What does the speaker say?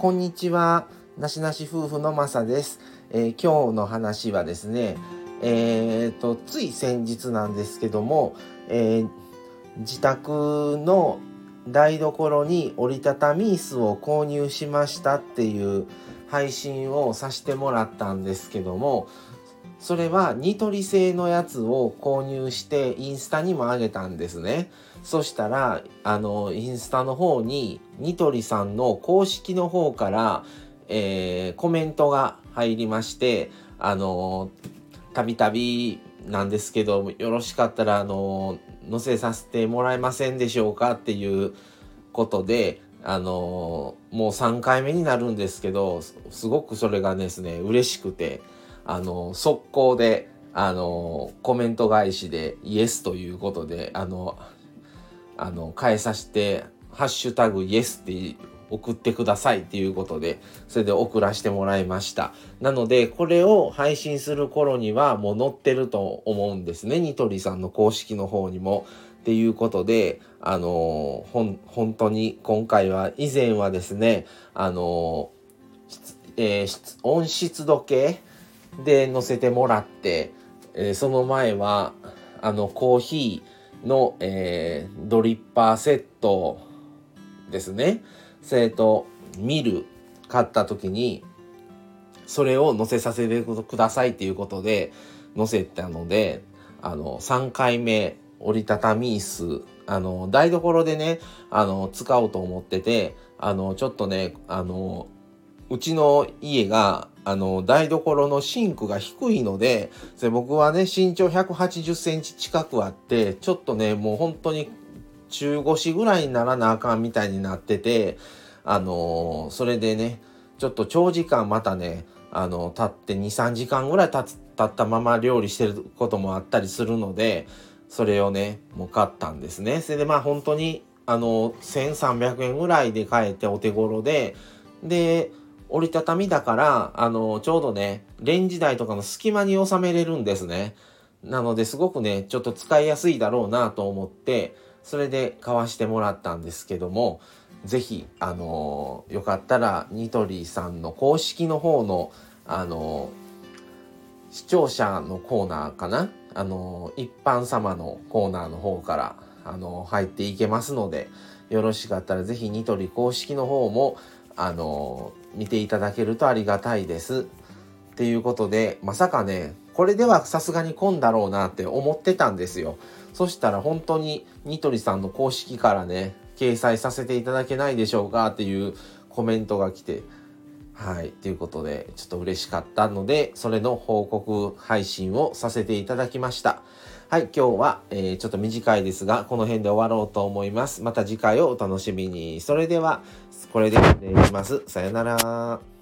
こんにちは。なしなし夫婦のまさです。えー、今日の話はですね、えーと、つい先日なんですけども、えー、自宅の台所に折りたたみ椅子を購入しましたっていう配信をさせてもらったんですけども、それはニトリ製のやつを購入してインスタにも上げたんですね。そしたら、あの、インスタの方にニトリさんの公式の方から、えー、コメントが入りまして、あの、たびたびなんですけど、よろしかったら、あの、載せさせてもらえませんでしょうかっていうことで、あの、もう3回目になるんですけど、すごくそれがですね、嬉しくて、あの、速攻で、あの、コメント返しでイエスということで、あの、あの、返させて、ハッシュタグイエスって送ってくださいっていうことで、それで送らせてもらいました。なので、これを配信する頃にはもう載ってると思うんですね。ニトリさんの公式の方にも。っていうことで、あのほん、本当に今回は、以前はですね、あのえー、温湿度計で乗せてもらって、えー、その前はあのコーヒーの、えー、ドリッパーセットですね。それとミル買った時にそれを乗せさせてくださいっていうことで乗せたのであの3回目折りたたみ椅子あの台所でねあの使おうと思っててあのちょっとねあのうちの家があの台所のシンクが低いのでそれ僕はね身長180センチ近くあってちょっとねもう本当に中腰ぐらいにならなあかんみたいになっててあのー、それでねちょっと長時間またねあの経って23時間ぐらい経ったまま料理してることもあったりするのでそれをねもう買ったんですね。それでまあ本当にあの1300円ぐらいで買えてお手頃でで折りたたみだから、あの、ちょうどね、レンジ台とかの隙間に収めれるんですね。なのですごくね、ちょっと使いやすいだろうなと思って、それで買わしてもらったんですけども、ぜひ、あのよかったら、ニトリさんの公式の方の、あの視聴者のコーナーかな？あの一般様のコーナーの方から、あの入っていけますので、よろしかったらぜひニトリ公式の方も、あの見ていただけるとありがたいです。っていうことでまさかねこれではさすがに混んだろうなって思ってたんですよ。そしたら本当にニトリさんの公式からね掲載させていただけないでしょうかっていうコメントが来てはい。ということで、ちょっと嬉しかったので、それの報告配信をさせていただきました。はい。今日は、えー、ちょっと短いですが、この辺で終わろうと思います。また次回をお楽しみに。それでは、これで失礼します。さよなら。